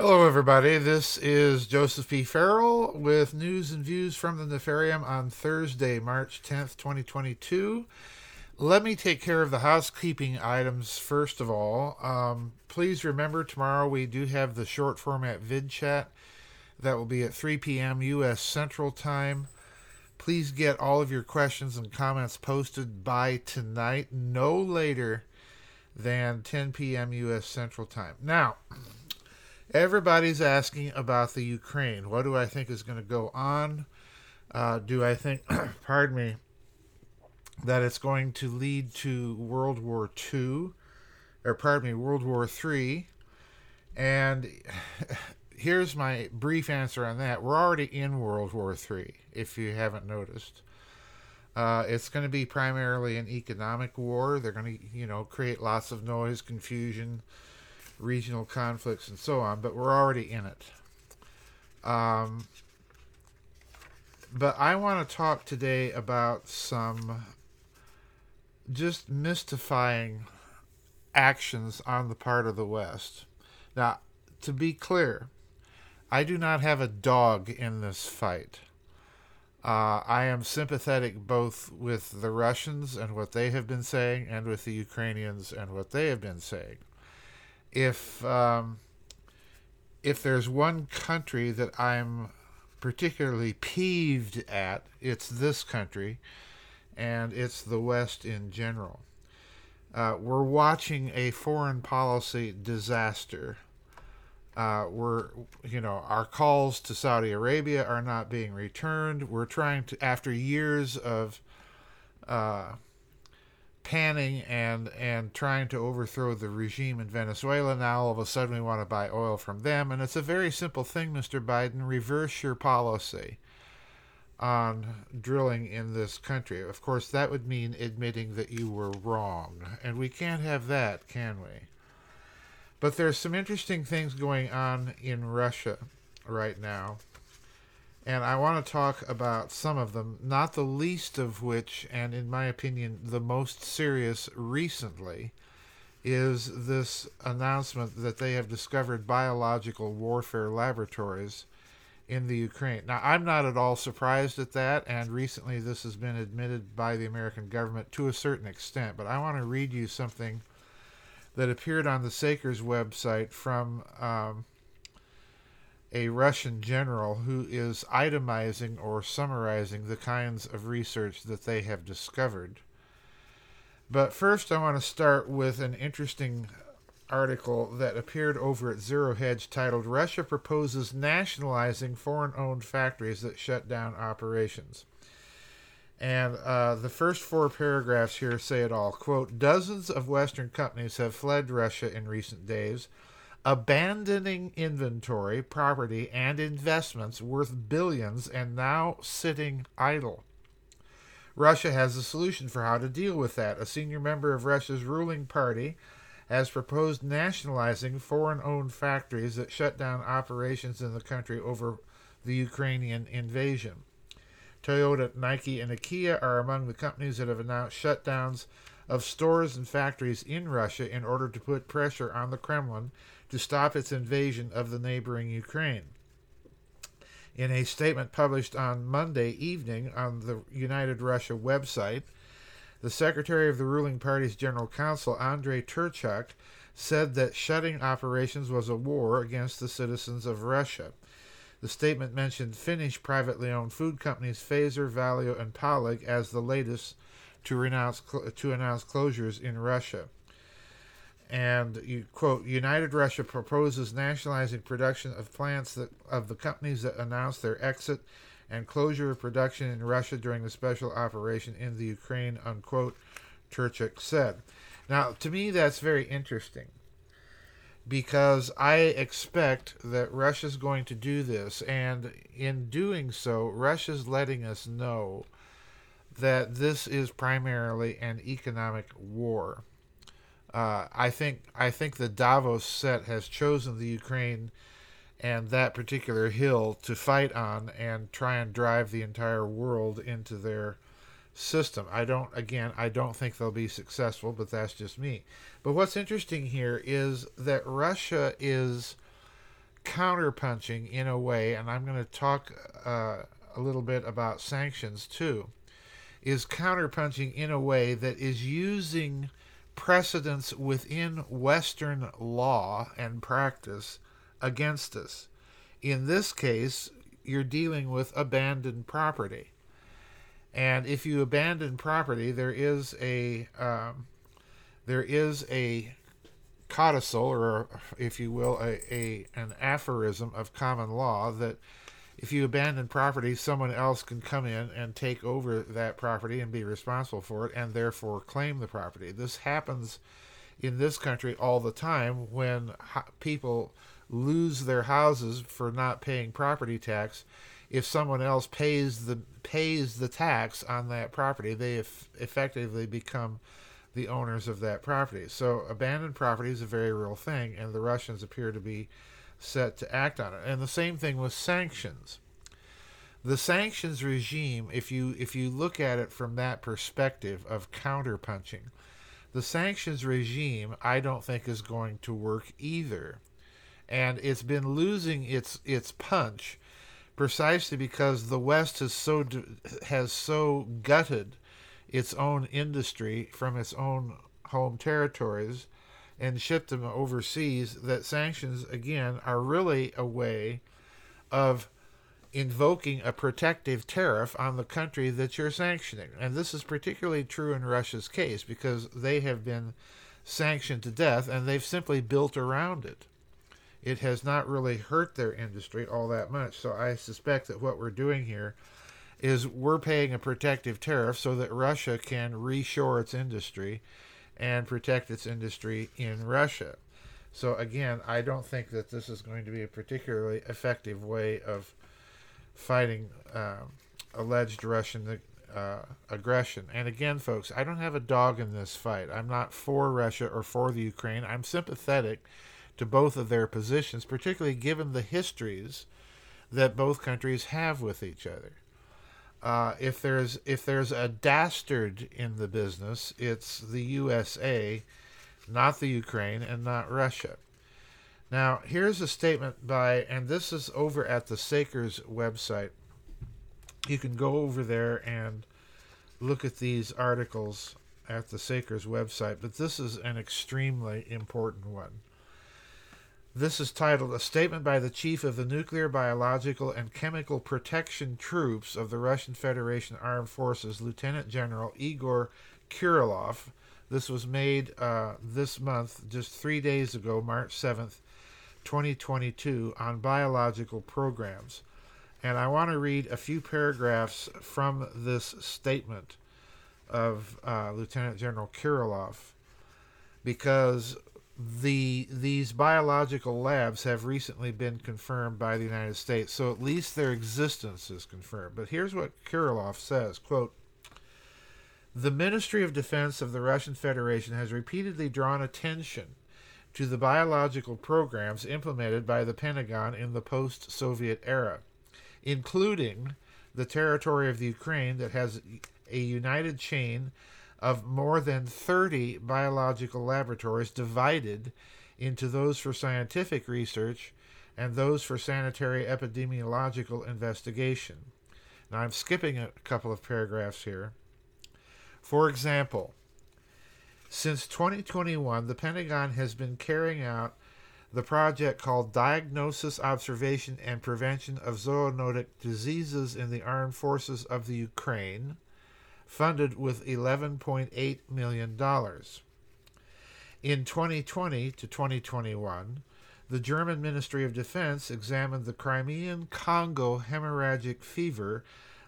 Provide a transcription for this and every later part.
Hello, everybody. This is Joseph P. Farrell with news and views from the Nefarium on Thursday, March 10th, 2022. Let me take care of the housekeeping items first of all. Um, please remember tomorrow we do have the short format vid chat that will be at 3 p.m. U.S. Central Time. Please get all of your questions and comments posted by tonight, no later than 10 p.m. U.S. Central Time. Now, everybody's asking about the Ukraine. What do I think is going to go on? Uh, do I think, pardon me, that it's going to lead to World War II, or pardon me, World War III? And here's my brief answer on that. We're already in World War III, if you haven't noticed. Uh, it's going to be primarily an economic war. They're going to, you know, create lots of noise, confusion, regional conflicts, and so on. But we're already in it. Um, but I want to talk today about some just mystifying actions on the part of the West. Now, to be clear, I do not have a dog in this fight. Uh, I am sympathetic both with the Russians and what they have been saying, and with the Ukrainians and what they have been saying. If um, if there's one country that I'm particularly peeved at, it's this country, and it's the West in general. Uh, we're watching a foreign policy disaster uh, we're, you know, our calls to Saudi Arabia are not being returned. We're trying to, after years of uh, panning and and trying to overthrow the regime in Venezuela. Now all of a sudden we want to buy oil from them, and it's a very simple thing, Mr. Biden. Reverse your policy on drilling in this country. Of course, that would mean admitting that you were wrong, and we can't have that, can we? But there's some interesting things going on in Russia right now. And I want to talk about some of them, not the least of which, and in my opinion, the most serious recently, is this announcement that they have discovered biological warfare laboratories in the Ukraine. Now, I'm not at all surprised at that, and recently this has been admitted by the American government to a certain extent. But I want to read you something that appeared on the Saker's website from um, a Russian general who is itemizing or summarizing the kinds of research that they have discovered. But first, I want to start with an interesting article that appeared over at Zero Hedge titled Russia Proposes Nationalizing Foreign Owned Factories That Shut Down Operations. And uh, the first four paragraphs here say it all. Quote Dozens of Western companies have fled Russia in recent days, abandoning inventory, property, and investments worth billions and now sitting idle. Russia has a solution for how to deal with that. A senior member of Russia's ruling party has proposed nationalizing foreign owned factories that shut down operations in the country over the Ukrainian invasion. Toyota, Nike, and IKEA are among the companies that have announced shutdowns of stores and factories in Russia in order to put pressure on the Kremlin to stop its invasion of the neighboring Ukraine. In a statement published on Monday evening on the United Russia website, the secretary of the ruling party's general council, Andrei Turchak, said that shutting operations was a war against the citizens of Russia. The statement mentioned Finnish privately owned food companies Fazer, Valio, and Paulig as the latest to, renounce, to announce closures in Russia. And you quote, United Russia proposes nationalizing production of plants that, of the companies that announced their exit and closure of production in Russia during the special operation in the Ukraine, unquote, Turchak said. Now, to me, that's very interesting because I expect that Russia's going to do this, and in doing so, Russia's letting us know that this is primarily an economic war. Uh, I think I think the Davos set has chosen the Ukraine and that particular hill to fight on and try and drive the entire world into their system. I don't, again, I don't think they'll be successful, but that's just me. But what's interesting here is that Russia is counterpunching in a way, and I'm going to talk uh, a little bit about sanctions too, is counterpunching in a way that is using precedents within Western law and practice against us. In this case, you're dealing with abandoned property. And if you abandon property, there is a um, there is a codicil, or if you will, a, a an aphorism of common law that if you abandon property, someone else can come in and take over that property and be responsible for it, and therefore claim the property. This happens in this country all the time when people lose their houses for not paying property tax if someone else pays the pays the tax on that property they effectively become the owners of that property so abandoned property is a very real thing and the russians appear to be set to act on it. And the same thing with sanctions. The sanctions regime if you if you look at it from that perspective of counterpunching the sanctions regime i don't think is going to work either. And it's been losing its its punch precisely because the West has so has so gutted its own industry from its own home territories and shipped them overseas that sanctions again are really a way of invoking a protective tariff on the country that you're sanctioning. And this is particularly true in Russia's case because they have been sanctioned to death and they've simply built around it it has not really hurt their industry all that much. So I suspect that what we're doing here is we're paying a protective tariff so that Russia can reshore its industry and protect its industry in Russia. So again, I don't think that this is going to be a particularly effective way of fighting um, alleged Russian uh, aggression. And again, folks, I don't have a dog in this fight. I'm not for Russia or for the Ukraine. I'm sympathetic to both of their positions, particularly given the histories that both countries have with each other. Uh, if there's if there's a dastard in the business, it's the USA, not the Ukraine, and not Russia. Now, here's a statement by, and this is over at the Saker's website. You can go over there and look at these articles at the Saker's website, but this is an extremely important one. This is titled A Statement by the Chief of the Nuclear, Biological, and Chemical Protection Troops of the Russian Federation Armed Forces, Lieutenant General Igor Kirillov. This was made uh, this month, just three days ago, March 7th, 2022, on biological programs. And I want to read a few paragraphs from this statement of uh, Lieutenant General Kirillov because the these biological labs have recently been confirmed by the United States, so at least their existence is confirmed. But here's what Kirillov says: "Quote: The Ministry of Defense of the Russian Federation has repeatedly drawn attention to the biological programs implemented by the Pentagon in the post-Soviet era, including the territory of the Ukraine that has a united chain." Of more than 30 biological laboratories divided into those for scientific research and those for sanitary epidemiological investigation. Now I'm skipping a couple of paragraphs here. For example, since 2021, the Pentagon has been carrying out the project called Diagnosis, Observation, and Prevention of Zoonotic Diseases in the Armed Forces of the Ukraine funded with $11.8 million. In 2020 to 2021, the German Ministry of Defense examined the Crimean Congo hemorrhagic fever,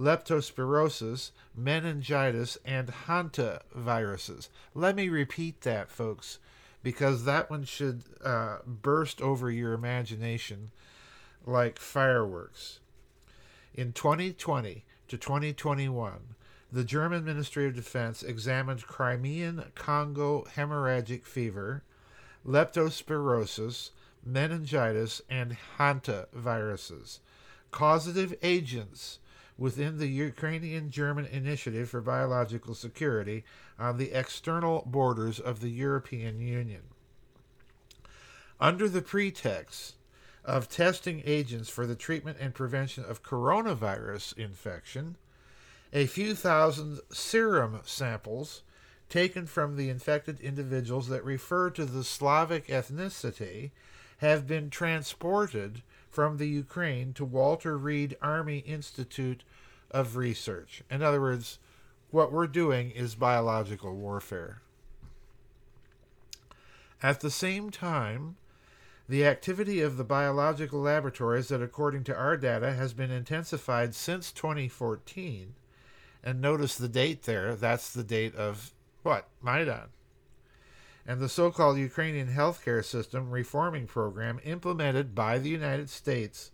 leptospirosis, meningitis, and hantaviruses. Let me repeat that, folks, because that one should uh, burst over your imagination like fireworks. In 2020 to 2021, the German Ministry of Defense examined Crimean Congo hemorrhagic fever, leptospirosis, meningitis, and hantaviruses, causative agents within the Ukrainian German Initiative for Biological Security on the external borders of the European Union. Under the pretext of testing agents for the treatment and prevention of coronavirus infection, a few thousand serum samples taken from the infected individuals that refer to the Slavic ethnicity have been transported from the Ukraine to Walter Reed Army Institute of Research. In other words, what we're doing is biological warfare. At the same time, the activity of the biological laboratories that, according to our data, has been intensified since 2014. And notice the date there. That's the date of what? Maidan. And the so called Ukrainian healthcare system reforming program implemented by the United States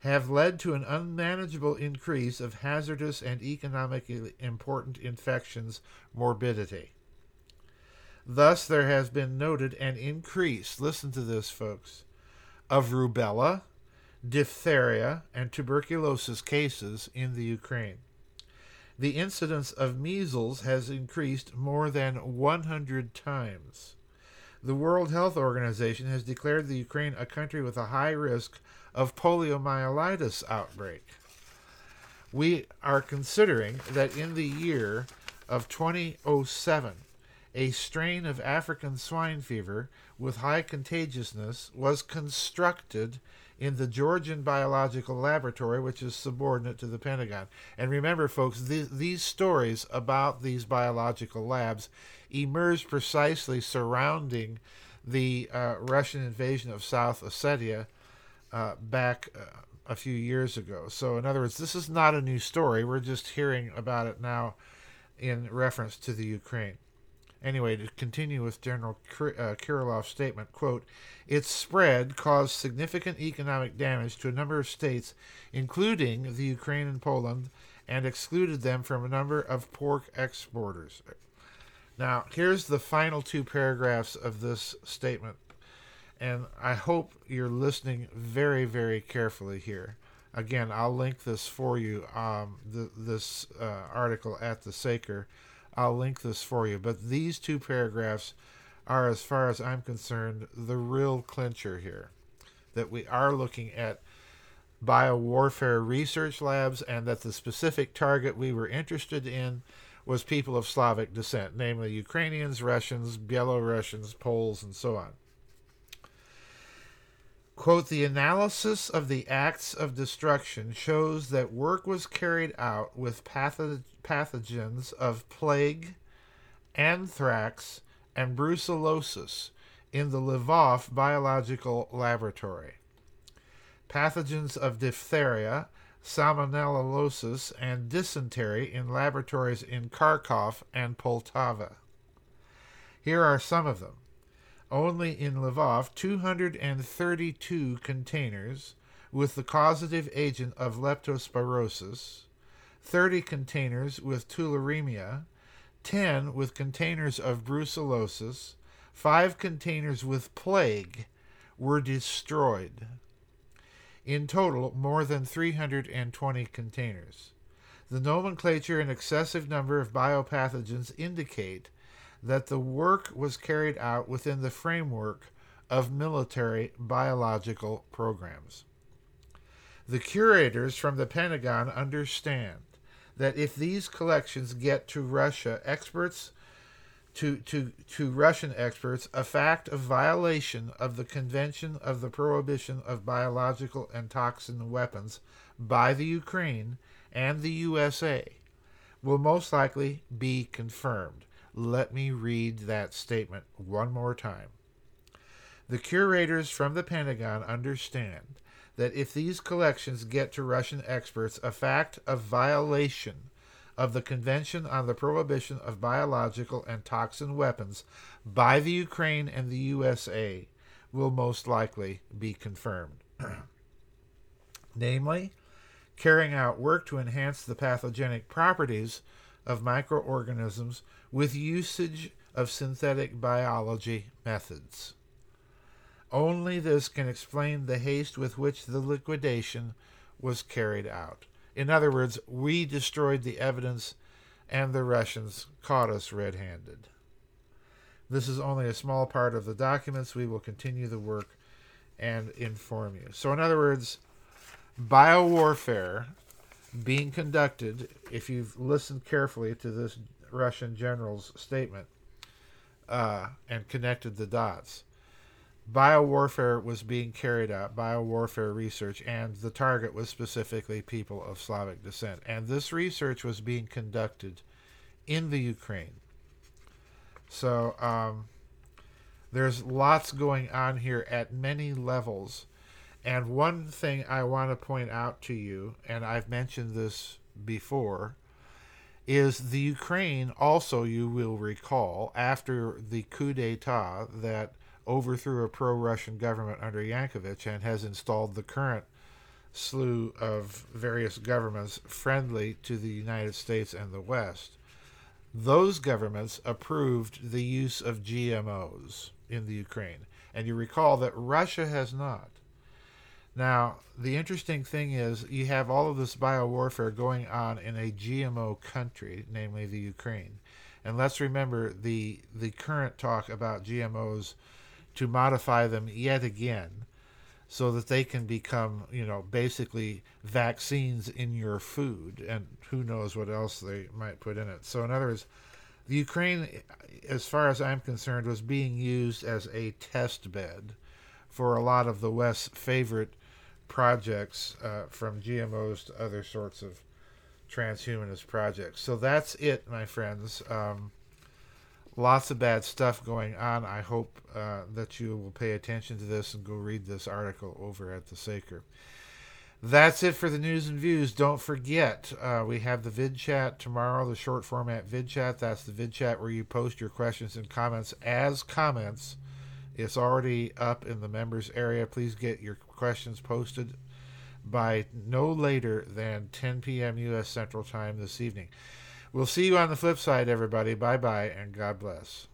have led to an unmanageable increase of hazardous and economically important infections morbidity. Thus, there has been noted an increase, listen to this, folks, of rubella, diphtheria, and tuberculosis cases in the Ukraine. The incidence of measles has increased more than 100 times. The World Health Organization has declared the Ukraine a country with a high risk of poliomyelitis outbreak. We are considering that in the year of 2007, a strain of African swine fever with high contagiousness was constructed in the Georgian Biological Laboratory, which is subordinate to the Pentagon. And remember, folks, th- these stories about these biological labs emerged precisely surrounding the uh, Russian invasion of South Ossetia uh, back uh, a few years ago. So, in other words, this is not a new story. We're just hearing about it now in reference to the Ukraine. Anyway, to continue with General uh, Kirillov's statement, quote, its spread caused significant economic damage to a number of states, including the Ukraine and Poland, and excluded them from a number of pork exporters. Now, here's the final two paragraphs of this statement, and I hope you're listening very, very carefully here. Again, I'll link this for you, um, the, this uh, article at the Saker I'll link this for you. But these two paragraphs are, as far as I'm concerned, the real clincher here. That we are looking at biowarfare research labs and that the specific target we were interested in was people of Slavic descent, namely Ukrainians, Russians, Belarusians, Poles, and so on. Quote, the analysis of the acts of destruction shows that work was carried out with patho- pathogens of plague, anthrax, and brucellosis in the Lvov Biological Laboratory. Pathogens of diphtheria, salmonellosis, and dysentery in laboratories in Kharkov and Poltava. Here are some of them only in Lvov 232 containers with the causative agent of leptospirosis, 30 containers with tularemia, 10 with containers of brucellosis, 5 containers with plague were destroyed. In total, more than 320 containers. The nomenclature and excessive number of biopathogens indicate that the work was carried out within the framework of military biological programs. The curators from the Pentagon understand that if these collections get to Russia, experts to, to, to Russian experts, a fact of violation of the Convention of the Prohibition of Biological and Toxin Weapons by the Ukraine and the USA will most likely be confirmed. Let me read that statement one more time. The curators from the Pentagon understand that if these collections get to Russian experts, a fact of violation of the Convention on the Prohibition of Biological and Toxin Weapons by the Ukraine and the USA will most likely be confirmed. Namely, carrying out work to enhance the pathogenic properties of microorganisms with usage of synthetic biology methods. Only this can explain the haste with which the liquidation was carried out. In other words, we destroyed the evidence and the Russians caught us red handed. This is only a small part of the documents. We will continue the work and inform you. So, in other words, biowarfare being conducted, if you've listened carefully to this Russian general's statement uh, and connected the dots, biowarfare was being carried out, biowarfare research, and the target was specifically people of Slavic descent. And this research was being conducted in the Ukraine. So um, there's lots going on here at many levels. And one thing I want to point out to you, and I've mentioned this before, is the Ukraine also, you will recall, after the coup d'etat that overthrew a pro Russian government under Yankovych and has installed the current slew of various governments friendly to the United States and the West. Those governments approved the use of GMOs in the Ukraine. And you recall that Russia has not. Now, the interesting thing is you have all of this bio warfare going on in a GMO country, namely the Ukraine. And let's remember the the current talk about GMOs to modify them yet again so that they can become, you know, basically vaccines in your food and who knows what else they might put in it. So in other words, the Ukraine as far as I'm concerned was being used as a test bed for a lot of the West's favorite projects uh, from GMOs to other sorts of transhumanist projects. So that's it, my friends. Um, lots of bad stuff going on. I hope uh, that you will pay attention to this and go read this article over at the Saker. That's it for the news and views. Don't forget, uh, we have the vid chat tomorrow, the short format vid chat. That's the vid chat where you post your questions and comments as comments. It's already up in the members area. Please get your questions posted by no later than 10 p.m. U.S. Central Time this evening. We'll see you on the flip side, everybody. Bye bye, and God bless.